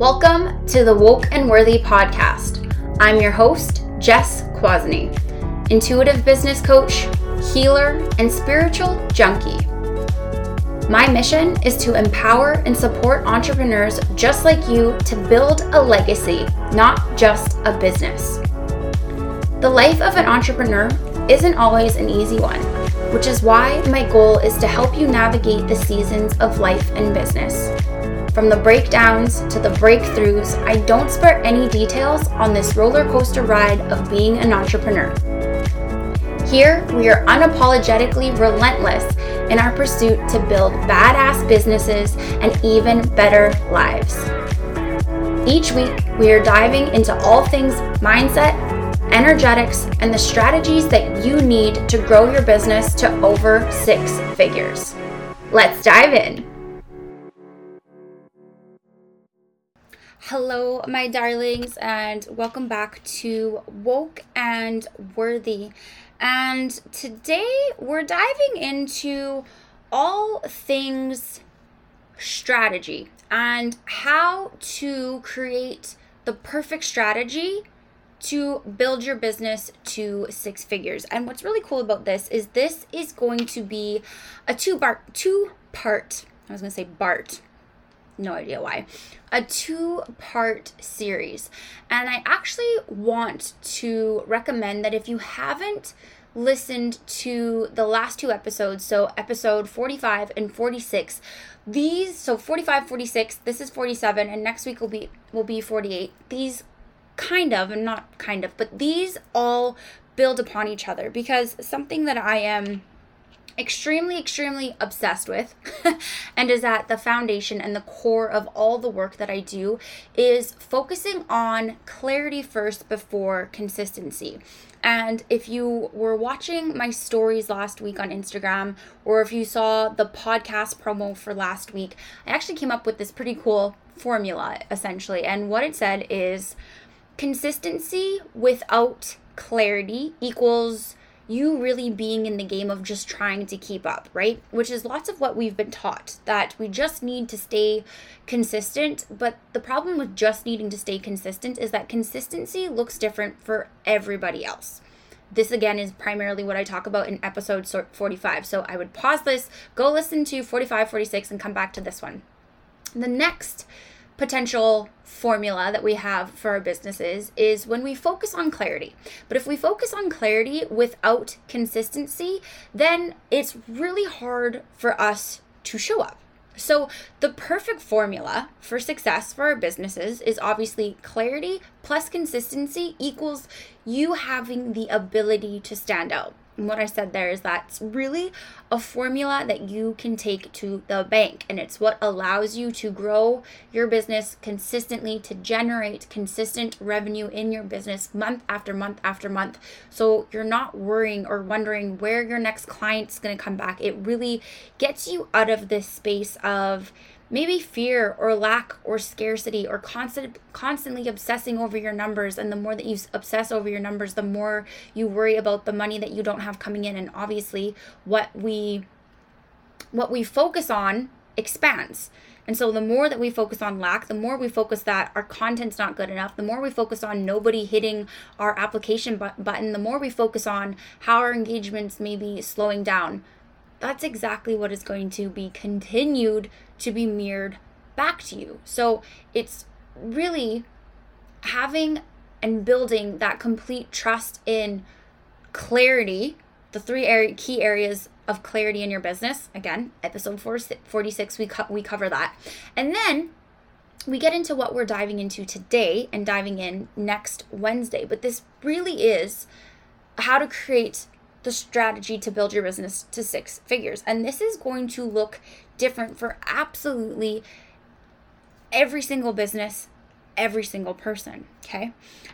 Welcome to the Woke and Worthy podcast. I'm your host, Jess Kwasny, intuitive business coach, healer, and spiritual junkie. My mission is to empower and support entrepreneurs just like you to build a legacy, not just a business. The life of an entrepreneur isn't always an easy one, which is why my goal is to help you navigate the seasons of life and business. From the breakdowns to the breakthroughs, I don't spare any details on this roller coaster ride of being an entrepreneur. Here, we are unapologetically relentless in our pursuit to build badass businesses and even better lives. Each week, we are diving into all things mindset, energetics, and the strategies that you need to grow your business to over six figures. Let's dive in. Hello, my darlings, and welcome back to Woke and Worthy. And today we're diving into all things strategy and how to create the perfect strategy to build your business to six figures. And what's really cool about this is this is going to be a two part two part I was going to say Bart no idea why, a two part series. And I actually want to recommend that if you haven't listened to the last two episodes, so episode 45 and 46, these so 45 46 this is 47 and next week will be will be 48 these kind of and not kind of but these all build upon each other because something that i am extremely, extremely obsessed with, and is at the foundation and the core of all the work that I do, is focusing on clarity first before consistency. And if you were watching my stories last week on Instagram, or if you saw the podcast promo for last week, I actually came up with this pretty cool formula essentially. And what it said is consistency without clarity equals you really being in the game of just trying to keep up, right? Which is lots of what we've been taught that we just need to stay consistent. But the problem with just needing to stay consistent is that consistency looks different for everybody else. This again is primarily what I talk about in episode 45. So I would pause this, go listen to 45, 46, and come back to this one. The next potential formula that we have for our businesses is when we focus on clarity. But if we focus on clarity without consistency, then it's really hard for us to show up. So, the perfect formula for success for our businesses is obviously clarity plus consistency equals you having the ability to stand out. What I said there is that's really a formula that you can take to the bank. And it's what allows you to grow your business consistently, to generate consistent revenue in your business month after month after month. So you're not worrying or wondering where your next client's going to come back. It really gets you out of this space of, maybe fear or lack or scarcity or constant constantly obsessing over your numbers. And the more that you obsess over your numbers the more you worry about the money that you don't have coming in. And obviously what we what we focus on expands. And so the more that we focus on lack, the more we focus that our content's not good enough, the more we focus on nobody hitting our application button, the more we focus on how our engagements may be slowing down, that's exactly what is going to be continued to be mirrored back to you. So it's really having and building that complete trust in clarity, the three area, key areas of clarity in your business. Again, episode 46, we, co- we cover that. And then we get into what we're diving into today and diving in next Wednesday. But this really is how to create the strategy to build your business to six figures. And this is going to look different for absolutely every single business, every single person. Okay.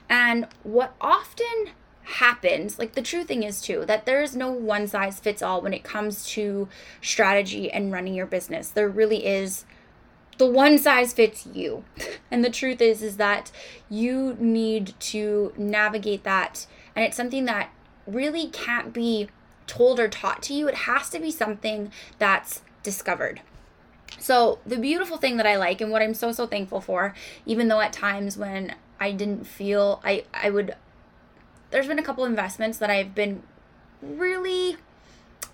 And what often happens, like the true thing is too, that there is no one size fits all when it comes to strategy and running your business. There really is the one size fits you. And the truth is is that you need to navigate that and it's something that really can't be told or taught to you. It has to be something that's discovered. So, the beautiful thing that I like and what I'm so, so thankful for, even though at times when I didn't feel I, I would, there's been a couple investments that I've been really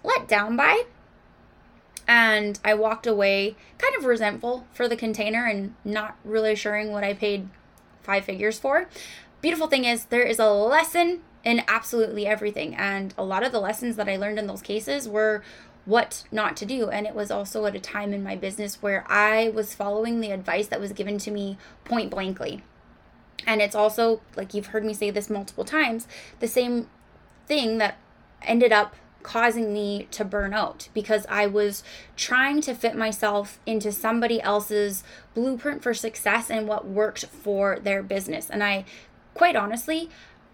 let down by. And I walked away kind of resentful for the container and not really assuring what I paid five figures for. Beautiful thing is, there is a lesson in absolutely everything. And a lot of the lessons that I learned in those cases were what not to do. And it was also at a time in my business where I was following the advice that was given to me point blankly. And it's also, like you've heard me say this multiple times, the same thing that ended up causing me to burn out because I was trying to fit myself into somebody else's blueprint for success and what worked for their business. And I, quite honestly,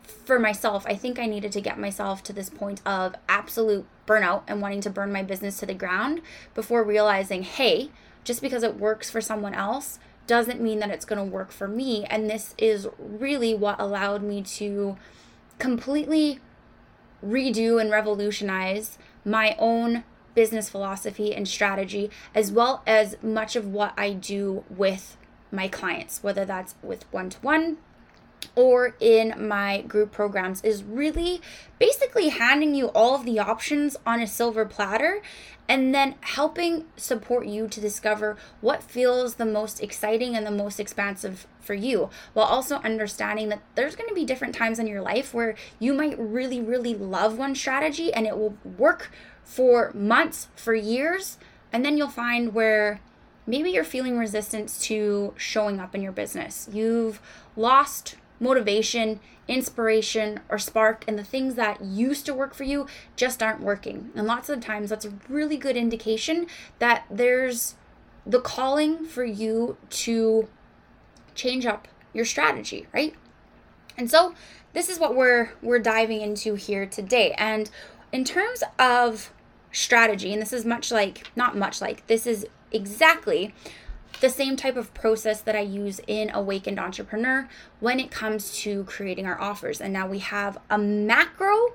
for myself, I think I needed to get myself to this point of absolute burnout and wanting to burn my business to the ground before realizing, hey, just because it works for someone else doesn't mean that it's going to work for me. And this is really what allowed me to completely redo and revolutionize my own business philosophy and strategy, as well as much of what I do with my clients, whether that's with one to one or in my group programs is really basically handing you all of the options on a silver platter and then helping support you to discover what feels the most exciting and the most expansive for you while also understanding that there's going to be different times in your life where you might really really love one strategy and it will work for months for years and then you'll find where maybe you're feeling resistance to showing up in your business. You've lost motivation, inspiration, or spark, and the things that used to work for you just aren't working. And lots of times, that's a really good indication that there's the calling for you to change up your strategy, right? And so, this is what we're we're diving into here today. And in terms of strategy, and this is much like not much like this is exactly the same type of process that I use in Awakened Entrepreneur when it comes to creating our offers. And now we have a macro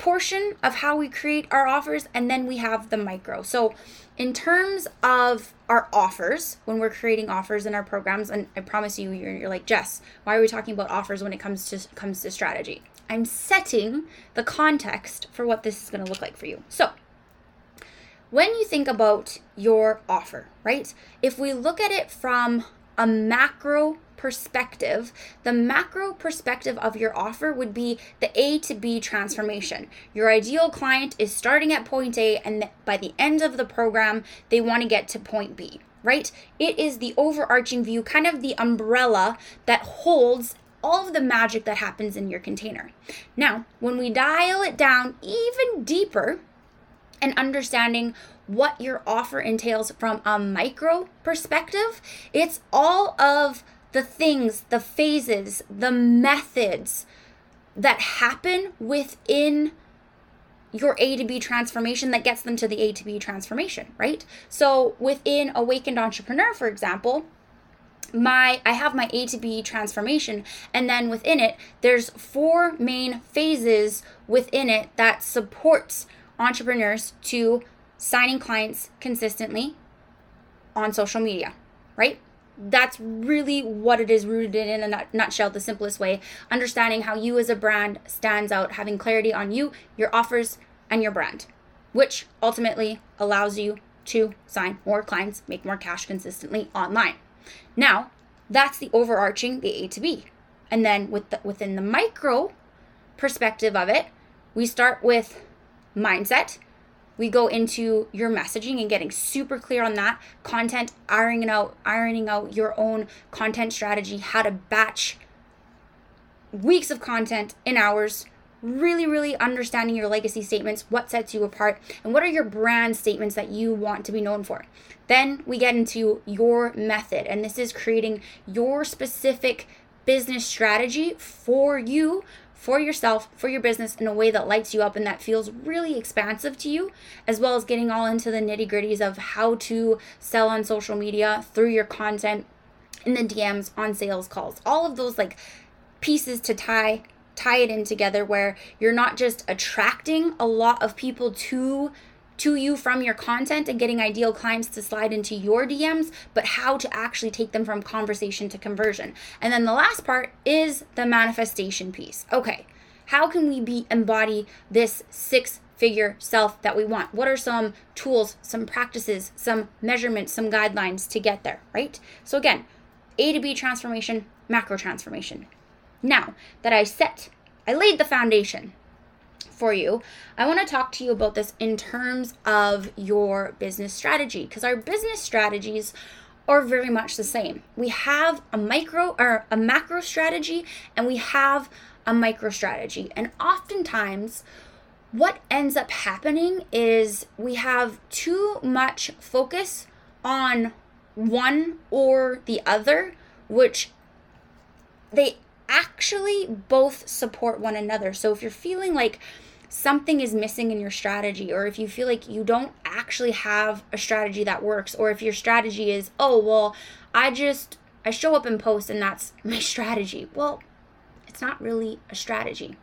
portion of how we create our offers, and then we have the micro. So, in terms of our offers, when we're creating offers in our programs, and I promise you, you're, you're like Jess, why are we talking about offers when it comes to comes to strategy? I'm setting the context for what this is going to look like for you. So, when you think about your offer, right? If we look at it from a macro perspective, the macro perspective of your offer would be the A to B transformation. Your ideal client is starting at point A, and by the end of the program, they want to get to point B, right? It is the overarching view, kind of the umbrella that holds all of the magic that happens in your container. Now, when we dial it down even deeper, and understanding what your offer entails from a micro perspective. It's all of the things, the phases, the methods that happen within your A to B transformation that gets them to the A to B transformation, right? So within Awakened Entrepreneur, for example, my I have my A to B transformation and then within it there's four main phases within it that supports entrepreneurs to signing clients consistently on social media, right? That's really what it is rooted in in a nutshell, the simplest way. Understanding how you as a brand stands out, having clarity on you, your offers, and your brand, which ultimately allows you to sign more clients, make more cash consistently online. Now, that's the overarching, the A to B. And then with the, within the micro perspective of it, we start with mindset. We go into your messaging and getting super clear on that content, ironing out, ironing out your own content strategy, how to batch weeks of content in hours, really, really understanding your legacy statements, what sets you apart, and what are your brand statements that you want to be known for. Then we get into your method, and this is creating your specific business strategy for you for yourself, for your business in a way that lights you up and that feels really expansive to you, as well as getting all into the nitty gritties of how to sell on social media through your content in the DMs on sales calls. All of those like pieces to tie tie it in together where you're not just attracting a lot of people to to you from your content and getting ideal clients to slide into your DMs, but how to actually take them from conversation to conversion. And then the last part is the manifestation piece. Okay, how can we be embody this six figure self that we want? What are some tools, some practices, some measurements, some guidelines to get there, right? So again, A to B transformation, macro transformation. Now that I set, I laid the foundation for you, I want to talk to you about this in terms of your business strategy because our business strategies are very much the same. We have a micro or a macro strategy and we have a micro strategy. And oftentimes, what ends up happening is we have too much focus on one or the other, which they actually both support one another. So if you're feeling like something is missing in your strategy, or if you feel like you don't actually have a strategy that works, or if your strategy is, oh, well, I just, I show up and post and that's my strategy. Well, it's not really a strategy.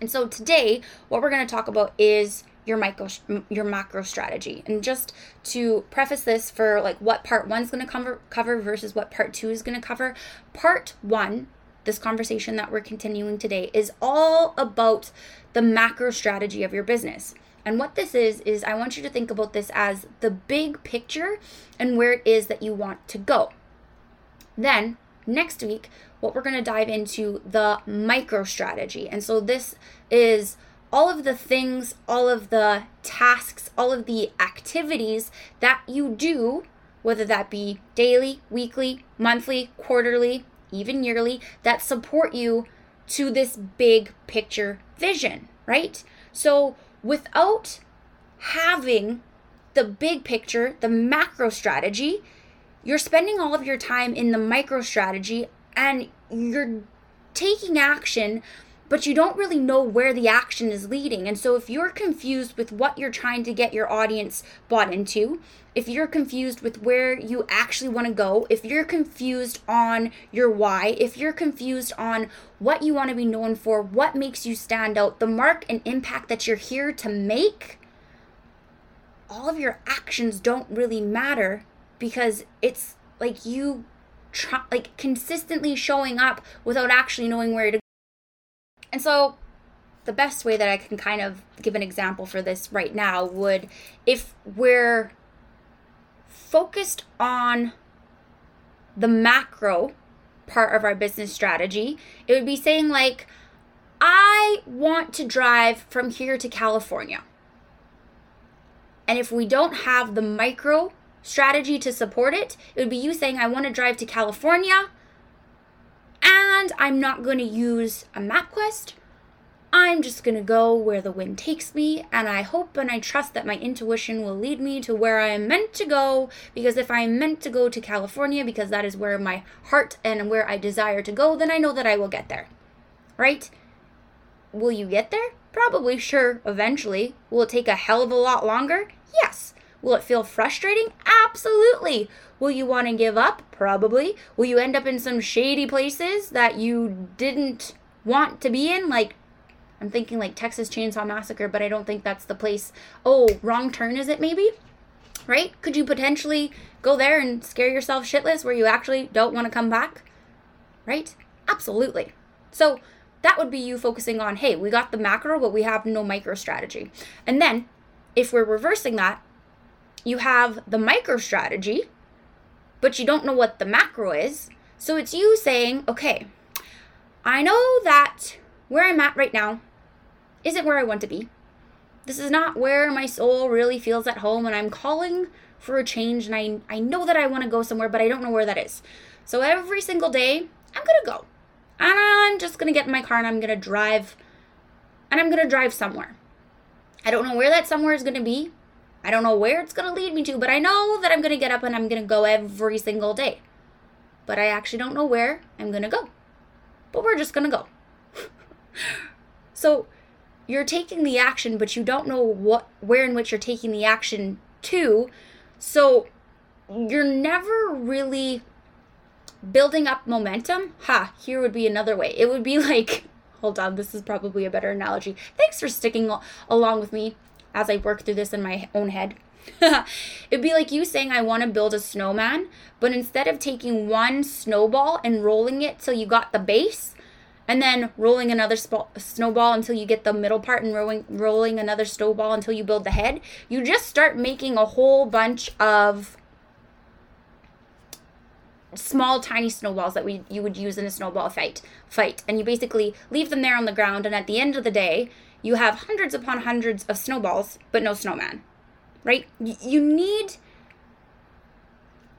And so today, what we're going to talk about is your micro your macro strategy and just to preface this for like what part one's going to cover cover versus what part two is going to cover part one this conversation that we're continuing today is all about the macro strategy of your business. And what this is, is I want you to think about this as the big picture and where it is that you want to go. Then, next week, what we're going to dive into the micro strategy. And so, this is all of the things, all of the tasks, all of the activities that you do, whether that be daily, weekly, monthly, quarterly, even yearly, that support you to this big picture vision, right? So without having the big picture, the macro strategy, you're spending all of your time in the micro strategy and you're taking action but you don't really know where the action is leading. And so if you're confused with what you're trying to get your audience bought into, if you're confused with where you actually want to go, if you're confused on your why, if you're confused on what you want to be known for, what makes you stand out, the mark and impact that you're here to make, all of your actions don't really matter because it's like you try like consistently showing up without actually knowing where to and so the best way that I can kind of give an example for this right now would if we're focused on the macro part of our business strategy, it would be saying, like, I want to drive from here to California. And if we don't have the micro strategy to support it, it would be you saying, I want to drive to California and I'm not going to use a map quest. I'm just going to go where the wind takes me, and I hope and I trust that my intuition will lead me to where I am meant to go. Because if I am meant to go to California, because that is where my heart and where I desire to go, then I know that I will get there. Right? Will you get there? Probably, sure, eventually. Will it take a hell of a lot longer? Will it feel frustrating? Absolutely. Will you want to give up? Probably. Will you end up in some shady places that you didn't want to be in? Like, I'm thinking like Texas Chainsaw Massacre, but I don't think that's the place. Oh, wrong turn is it maybe? Right? Could you potentially go there and scare yourself shitless where you actually don't want to come back? Right? Absolutely. So, that would be you focusing on hey, we got the macro, but we have no micro strategy. And then, if we're reversing that, you have the micro strategy, but you don't know what the macro is. So it's you saying, okay, I know that where I'm at right now isn't where I want to be. This is not where my soul really feels at home, and I'm calling for a change. And I, I know that I want to go somewhere, but I don't know where that is. So every single day, I'm going to go. And I'm just going to get in my car and I'm going to drive. And I'm going to drive somewhere. I don't know where that somewhere is going to be. I don't know where it's going to lead me to, but I know that I'm going to get up and I'm going to go every single day. But I actually don't know where I'm going to go. But we're just going to go. so you're taking the action, but you don't know what where in which you're taking the action to. So you're never really building up momentum. Ha, here would be another way. It would be like, hold on, this is probably a better analogy. Thanks for sticking along with me as I work through this in my own head. It'd be like you saying, I want to build a snowman, but instead of taking one snowball and rolling it till you got the base, and then rolling another sp- snowball until you get the middle part and rolling, rolling another snowball until you build the head, you just start making a whole bunch of small tiny snowballs that we you would use in a snowball fight fight and you basically leave them there on the ground and at the end of the day you have hundreds upon hundreds of snowballs but no snowman right? You need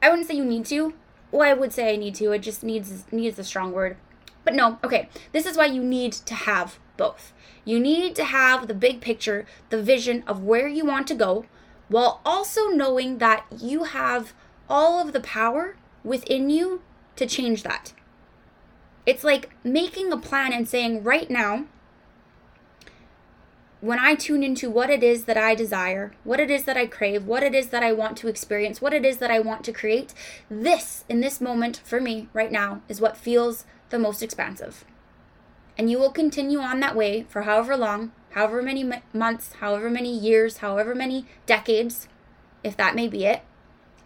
i wouldn't say you need to. Well i would say i need to. It just needs needs a strong word. But no okay. This is why you need to have both. You need to have the big picture the vision of where you want to go while also knowing that you have all of the power within you to change that. It's like making a plan and saying, right now, when I tune into what it is that I desire, what it is that I crave, what it is that I want to experience, what it is that I want to create, this in this moment for me right now is what feels the most expansive. And you will continue on that way for however long, however many months, however many years, however many decades, if that may be it,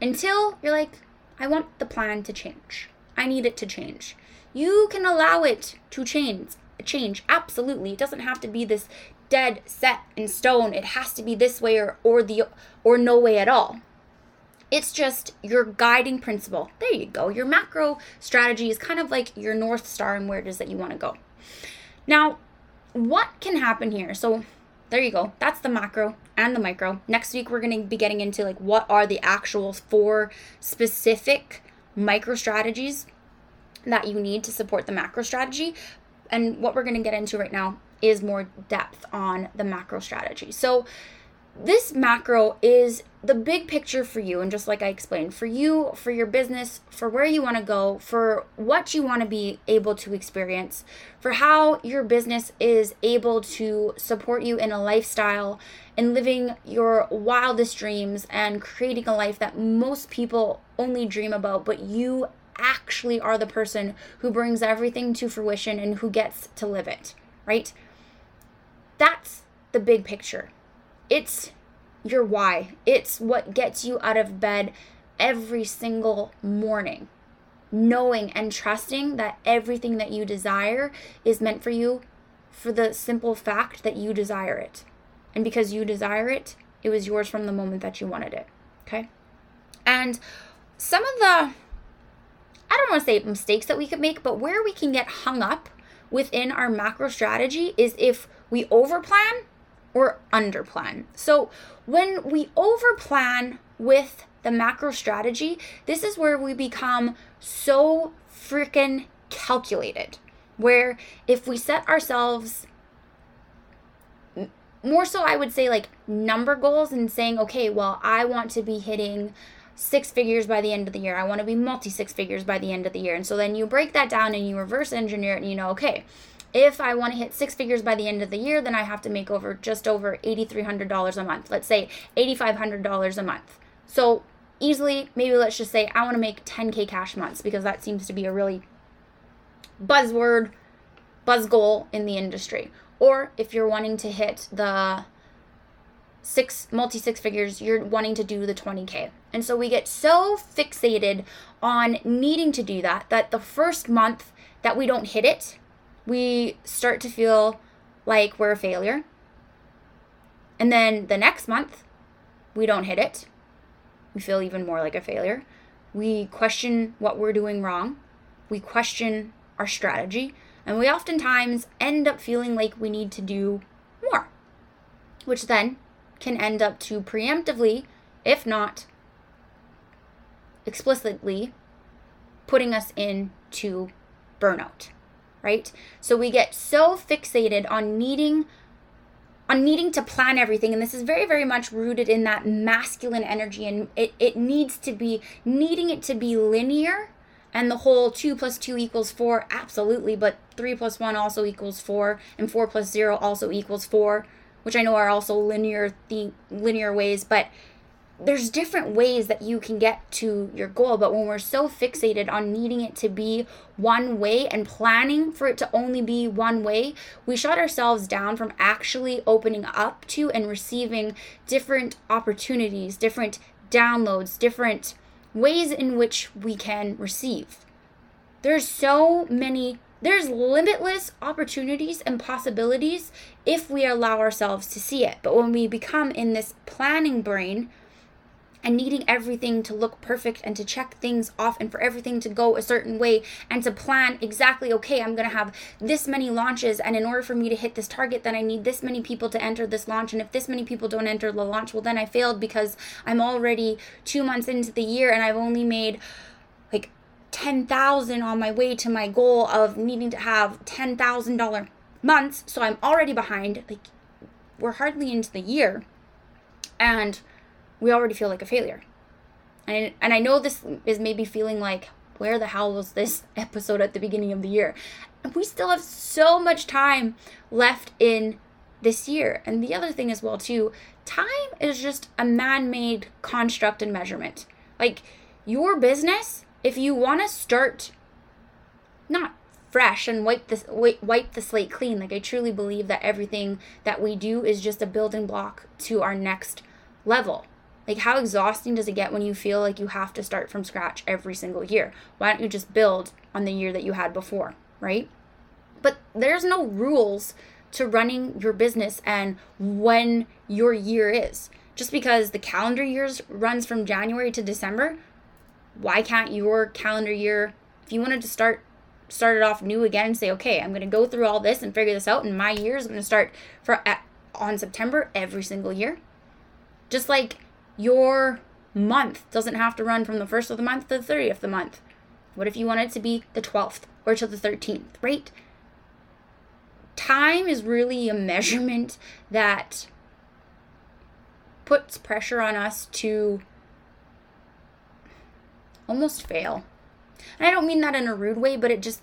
until you're like, I want the plan to change. I need it to change. You can allow it to change. Change absolutely. It doesn't have to be this dead set in stone. It has to be this way or or the or no way at all. It's just your guiding principle. There you go. Your macro strategy is kind of like your north star and where it is that you want to go. Now, what can happen here? So there you go. That's the macro and the micro. Next week we're going to be getting into like what are the actual four specific micro strategies that you need to support the macro strategy. And what we're going to get into right now is more depth on the macro strategy. So this macro is the big picture for you and just like i explained for you for your business for where you want to go for what you want to be able to experience for how your business is able to support you in a lifestyle and living your wildest dreams and creating a life that most people only dream about but you actually are the person who brings everything to fruition and who gets to live it right that's the big picture it's your why. It's what gets you out of bed every single morning. Knowing and trusting that everything that you desire is meant for you for the simple fact that you desire it. And because you desire it, it was yours from the moment that you wanted it. Okay? And some of the, I don't want to say mistakes that we could make, but where we can get hung up within our macro strategy is if we overplan or underplan. So when we overplan with the macro strategy, this is where we become so freaking calculated. Where if we set ourselves more so, I would say like number goals and saying, okay, well, I want to be hitting six figures by the end of the year. I want to be multi six figures by the end of the year. And so then you break that down and you reverse engineer it and you know, okay, if I want to hit six figures by the end of the year, then I have to make over just over $8,300 a month. Let's say $8,500 a month. So easily, maybe let's just say I want to make 10K cash months because that seems to be a really buzzword, buzz goal in the industry. Or if you're wanting to hit the six multi six figures, you're wanting to do the 20K. And so we get so fixated on needing to do that that the first month that we don't hit it, we start to feel like we're a failure. And then the next month, we don't hit it. We feel even more like a failure. We question what we're doing wrong. We question our strategy. And we oftentimes end up feeling like we need to do more, which then can end up to preemptively, if not explicitly, putting us into burnout right? So we get so fixated on needing on needing to plan everything and this is very very much rooted in that masculine energy and it, it needs to be needing it to be linear and the whole 2 plus 2 equals 4 absolutely but 3 plus 1 also equals 4 and 4 plus 0 also equals 4 which i know are also linear the linear ways but there's different ways that you can get to your goal, but when we're so fixated on needing it to be one way and planning for it to only be one way, we shut ourselves down from actually opening up to and receiving different opportunities, different downloads, different ways in which we can receive. There's so many there's limitless opportunities and possibilities if we allow ourselves to see it. But when we become in this planning brain, and needing everything to look perfect and to check things off and for everything to go a certain way and to plan exactly okay i'm going to have this many launches and in order for me to hit this target then i need this many people to enter this launch. And if this many people don't enter the launch well then i failed because i'm already 2 months into the year and i've only made like 10,000 on my way to my goal of needing to have $10,000 months. So i'm already behind. Like we're hardly into the year. And we already feel like a failure. And, and I know this is maybe feeling like, where the hell was this episode at the beginning of the year? And we still have so much time left in this year. And the other thing as well, too, time is just a man made construct and measurement. Like your business, if you want to start not fresh and wipe the wipe the slate clean like i truly believe that everything that we do is just a building block to our next level like, how exhausting does it get when you feel like you have to start from scratch every single year? Why don't you just build on the year that you had before, right? But there's no rules to running your business and when your year is. Just because the calendar years runs from January to December, why can't your calendar year, if you wanted to start start it off new again and say, okay, I'm going to go through all this and figure this out, and my year is going to start for at, on September every single year. Just like your month doesn't have to run from the first of the month to the 30th of the month. What if you want it to be the 12th or to the 13th, right? Time is really a measurement that puts pressure on us to almost fail. And I don't mean that in a rude way, but it just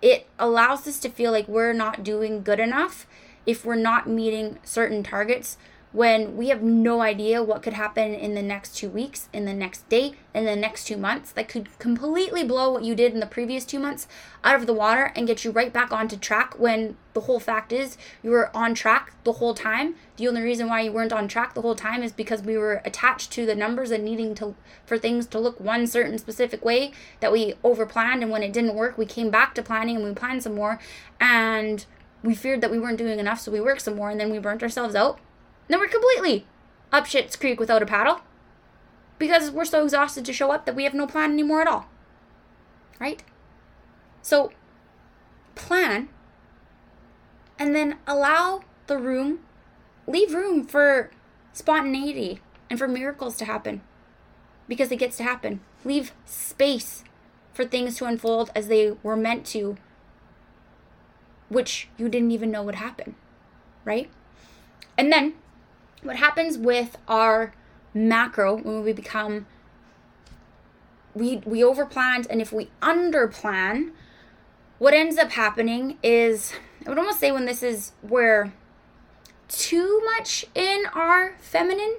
it allows us to feel like we're not doing good enough if we're not meeting certain targets when we have no idea what could happen in the next two weeks, in the next day, in the next two months that could completely blow what you did in the previous two months out of the water and get you right back onto track when the whole fact is you were on track the whole time. The only reason why you weren't on track the whole time is because we were attached to the numbers and needing to for things to look one certain specific way that we overplanned. And when it didn't work we came back to planning and we planned some more. And we feared that we weren't doing enough so we worked some more and then we burnt ourselves out then we're completely up shit's creek without a paddle because we're so exhausted to show up that we have no plan anymore at all. Right? So, plan and then allow the room, leave room for spontaneity and for miracles to happen because it gets to happen. Leave space for things to unfold as they were meant to, which you didn't even know would happen. Right? And then what happens with our macro when we become we we overplanned and if we underplan what ends up happening is i would almost say when this is where too much in our feminine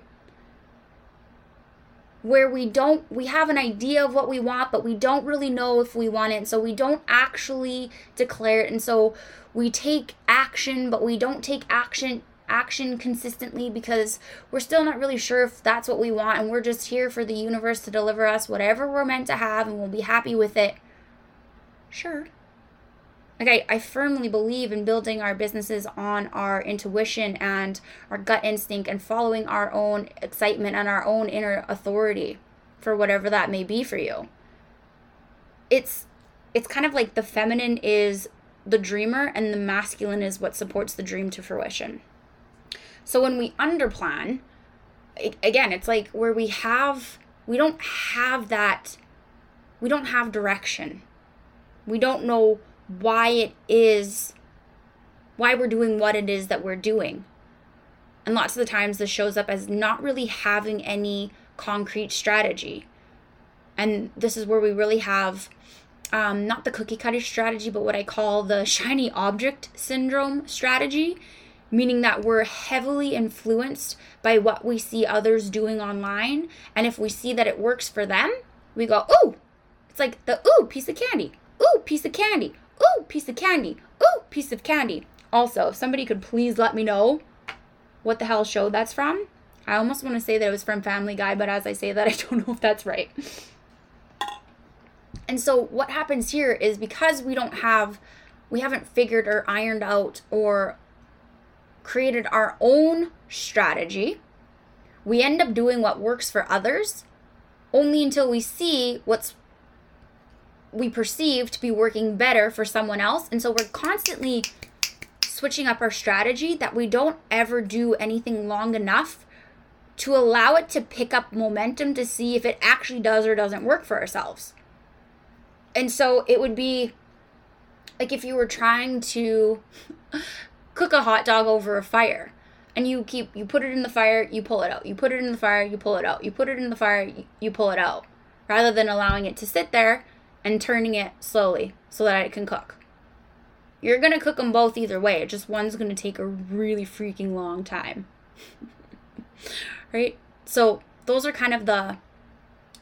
where we don't we have an idea of what we want but we don't really know if we want it so we don't actually declare it and so we take action but we don't take action action consistently because we're still not really sure if that's what we want and we're just here for the universe to deliver us whatever we're meant to have and we'll be happy with it. Sure. Like I, I firmly believe in building our businesses on our intuition and our gut instinct and following our own excitement and our own inner authority for whatever that may be for you. It's it's kind of like the feminine is the dreamer and the masculine is what supports the dream to fruition. So when we underplan, it, again, it's like where we have, we don't have that, we don't have direction. We don't know why it is, why we're doing what it is that we're doing. And lots of the times this shows up as not really having any concrete strategy. And this is where we really have um, not the cookie cutter strategy, but what I call the shiny object syndrome strategy meaning that we're heavily influenced by what we see others doing online. And if we see that it works for them, we go, ooh, it's like the ooh piece of candy, ooh piece of candy, ooh piece of candy, ooh piece of candy. Also, if somebody could please let me know what the hell show that's from. I almost want to say that it was from Family Guy, but as I say that, I don't know if that's right. And so what happens here is because we don't have we haven't figured or ironed out or created our own strategy, we end up doing what works for others only until we see what's we perceive to be working better for someone else. And so we're constantly switching up our strategy that we don't ever do anything long enough to allow it to pick up momentum to see if it actually does or doesn't work for ourselves. And so it would be like if you were trying to cook a hot dog over a fire. And you keep you put it in the fire you pull it out. You put it in the fire you pull it out. You put it in the fire you, pull it out. Rather than allowing it to sit there and turning it slowly so that it can cook. You're to cook them both either way. Just one's to take a really freaking long time. Right? So those are kind of the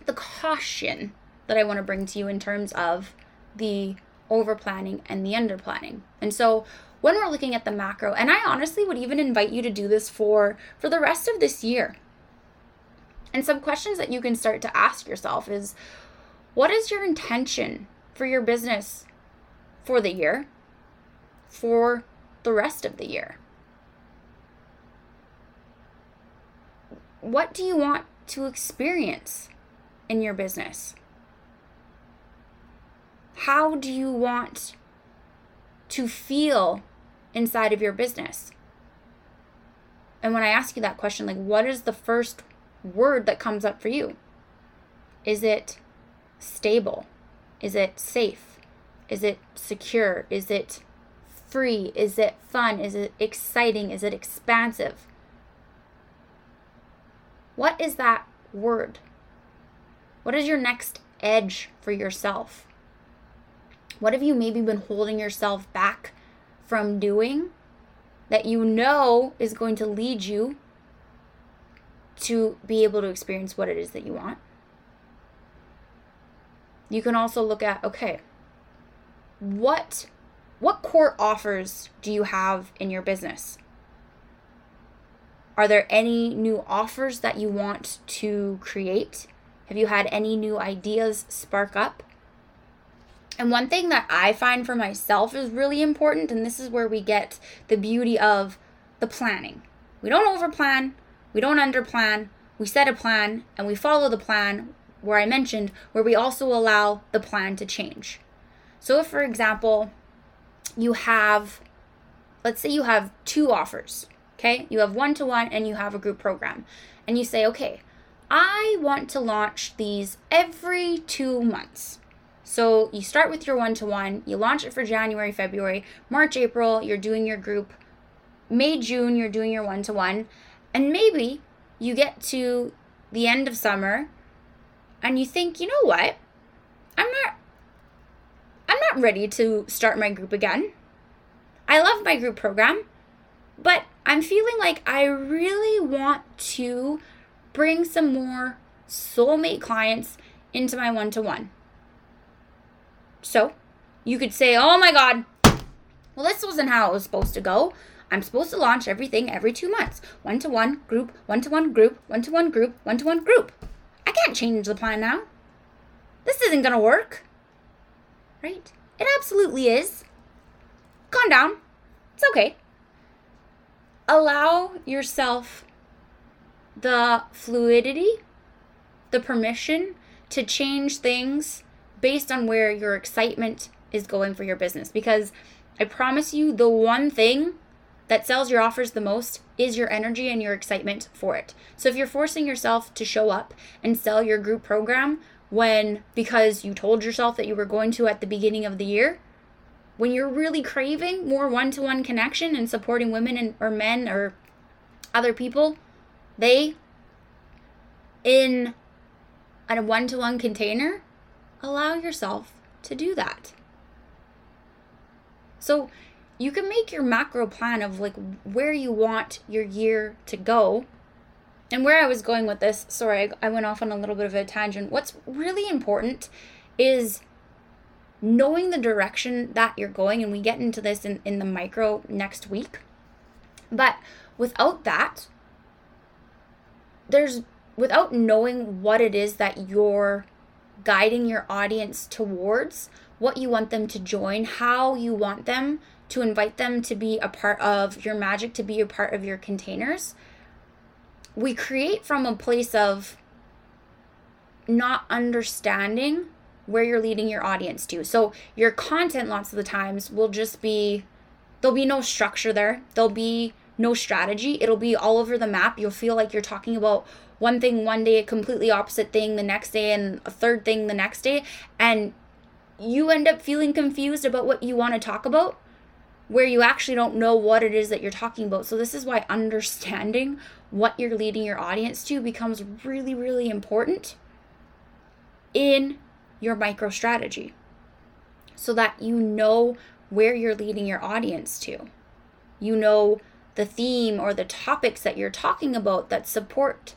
the caution that i want to bring to you in terms of the over planning and the under planning. And so when we're looking at the macro, and I honestly would even invite you to do this for for the rest of this year. And some questions that you can start to ask yourself is what is your intention for your business for the year? For the rest of the year? What do you want to experience in your business? how do you want to feel inside of your business? And when I ask you that question, like, what is the first word that comes up for you? Is it stable? Is it safe? Is it secure? Is it free? Is it fun? Is it exciting? Is it expansive? What is that word? What is your next edge for yourself? What have you maybe been holding yourself back from doing that you know is going to lead you to be able to experience what it is that you want? You can also look at okay, what what core offers do you have in your business? Are there any new offers that you want to create? Have you had any new ideas spark up? And one thing that I find for myself is really important, and this is where we get the beauty of the planning. We don't overplan, we don't underplan, we set a plan and we follow the plan where I mentioned where we also allow the plan to change. So if for example, you have let's say you have two offers, okay? You have one to one and you have a group program. And you say, "Okay, I want to launch these every 2 months." So you start with your one to one, you launch it for January, February, March, April, you're doing your group. May, June, you're doing your one to one. And maybe you get to the end of summer and you think, you know what? I'm not I'm not ready to start my group again. I love my group program, but I'm feeling like I really want to bring some more soulmate clients into my one to one. So you could say, oh my God, well, this wasn't how it was supposed to go. I'm supposed to launch everything every two months one to one group, one to one group, one to one group, one to one group. I can't change the plan now. This isn't going to work. Right? It absolutely is. Calm down. It's okay. Allow yourself the fluidity, the permission to change things based on where your excitement is going for your business. Because I promise you, the one thing that sells your offers the most is your energy and your excitement for it. So if you're forcing yourself to show up and sell your group program when because you told yourself that you were going to at the beginning of the year, when you're really craving more one-to-one connection and supporting women and, or men or other people, they in a one-to-one container allow yourself to do that. So you can make your macro plan of like where you want your year to go. And where I was going with this, sorry, I went off on a little bit of a tangent. What's really important is knowing the direction that you're going. And we get into this in, in the micro next week. But without that, there's without knowing what it is that you're guiding your audience towards, what you want them to join, how you want them to invite them to be a part of your magic, to be a part of your containers. We create from a place of not understanding where you're leading your audience to. So, your content, lots of the times, will just be there'll be no structure there, there'll be no strategy. It'll be all over the map. You'll feel like you're talking about one thing one day, a completely opposite thing the next day, and a third thing the next day. And you end up feeling confused about what you want to talk about where you actually don't know what it is that you're talking about. So, this is why understanding what you're leading your audience to becomes really, really important in your micro strategy so that you know where you're leading your audience to. You know the theme or the topics that you're talking about that support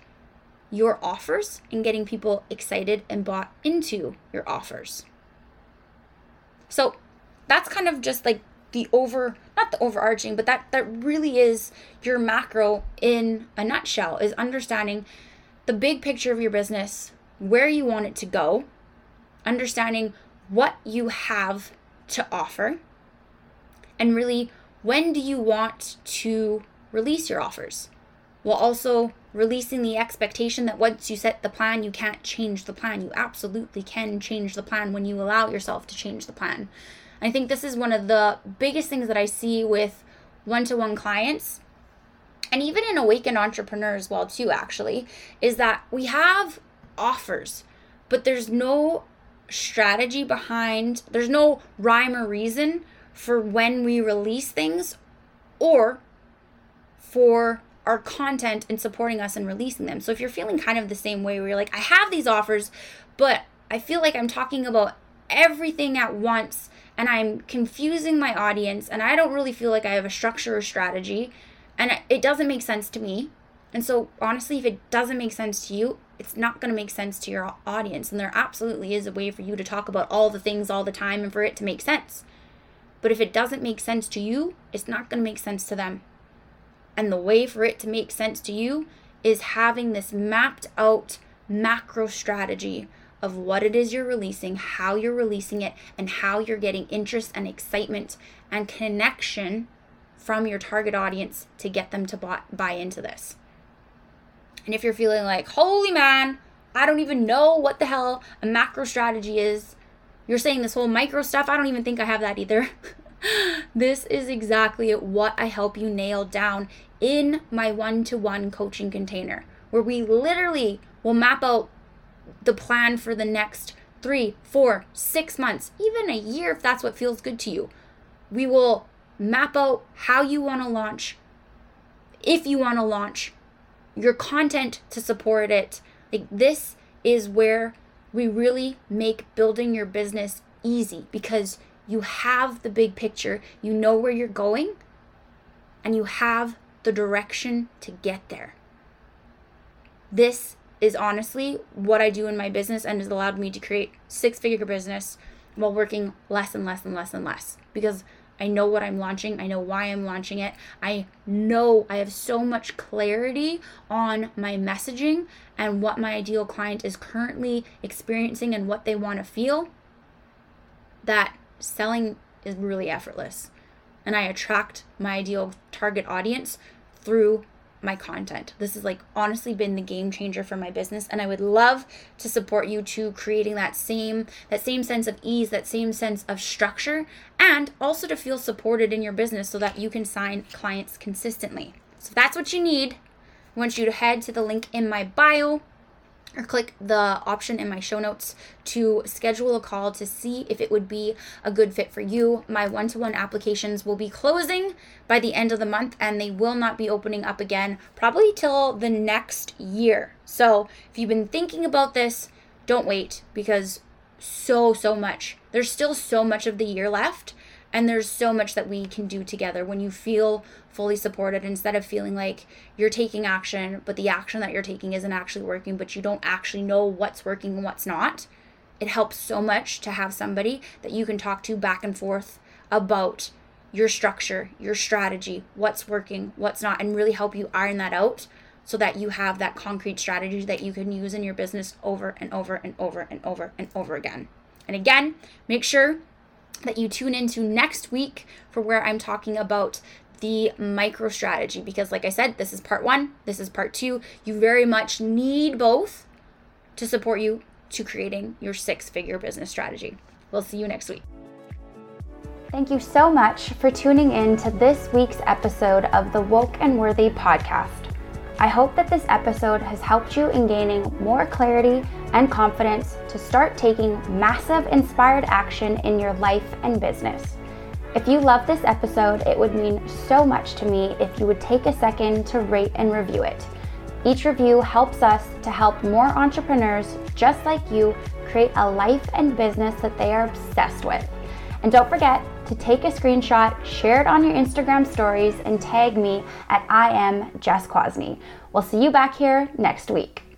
your offers and getting people excited and bought into your offers. So, that's kind of just like the over not the overarching but that that really is your macro in a nutshell is understanding the big picture of your business where you want it to go understanding what you have to offer and really when do you want to release your offers? While also releasing the expectation that once you set the plan you can't change the plan. You absolutely can change the plan when you allow yourself to change the plan. I think this is one of the biggest things that I see with one to one clients and even in awakened entrepreneurs well too actually is that we have offers but there's no strategy behind there's no rhyme or reason for when we release things or for our content and supporting us and releasing them. So if you're feeling kind of the same way where you're like I have these offers but I feel like I'm talking about everything at once and I'm confusing my audience and I don't really feel like I have a structure or strategy and it doesn't make sense to me. And so, honestly, if it doesn't make sense to you, it's not going to make sense to your audience. And there absolutely is a way for you to talk about all the things all the time and for it to make sense. But if it doesn't make sense to you, it's not going to make sense to them. And the way for it to make sense to you is having this mapped out macro strategy of what it is you're releasing, how you're releasing it, and how you're getting interest and excitement and connection from your target audience to get them to buy, buy into this. And if you're feeling like, holy man, I don't even know what the hell a macro strategy is, you're saying this whole micro stuff, I don't even think I have that either. this is exactly what I help you nail down in my one to one coaching container, where we literally will map out the plan for the next three, four, six months, even a year if that's what feels good to you. We will map out how you want to launch, if you want to launch, your content to support it. Like this is where we really make building your business easy because you have the big picture, you know where you're going, and you have the direction to get there. This is honestly what I do in my business and has allowed me to create six figure business while working less and less and less and less because I know what I'm launching. I know why I'm launching it. I know I have so much clarity on my messaging and what my ideal client is currently experiencing and what they want to feel that selling is really effortless. And I attract my ideal target audience through my content. This has like honestly been the game changer for my business and I would love to support you to creating that same that same sense of ease, that same sense of structure and also to feel supported in your business so that you can sign clients consistently. So if that's what you need, Want you to head to the link in my bio or click the option in my show notes to schedule a call to see if it would be a good fit for you. My one to one applications will be closing by the end of the month and they will not be opening up again probably till the next year. So if you've been thinking about this, don't wait because so, so much. There's still so much of the year left And there's so much that we can do together when you feel fully supported instead of feeling like you're taking action, but the action that you're taking isn't actually working, but you don't actually know what's working and what's not. It helps so much to have somebody that you can talk to back and forth about your structure, your strategy, what's working, what's not, and really help you iron that out so that you have that concrete strategy that you can use in your business over and over and over and over and over again. And again, make sure that you tune into next week for where I'm talking about the micro strategy because like I said, this is part 1, this is part 2. You very much need both to support you to creating your six-figure business strategy. We'll see you next week. Thank you so much for tuning in to this week's episode of the Woke and Worthy podcast. I hope that this episode has helped you in gaining more clarity and confidence to start taking massive inspired action in your life and business. If you love this episode, it would mean so much to me if you would take a second to rate and review it. Each review helps us to help more entrepreneurs just like you create a life and business that they are obsessed with. And don't forget to take a screenshot, share it on your Instagram stories, and tag me at I am Jess Kwasny. We'll see you back here next week.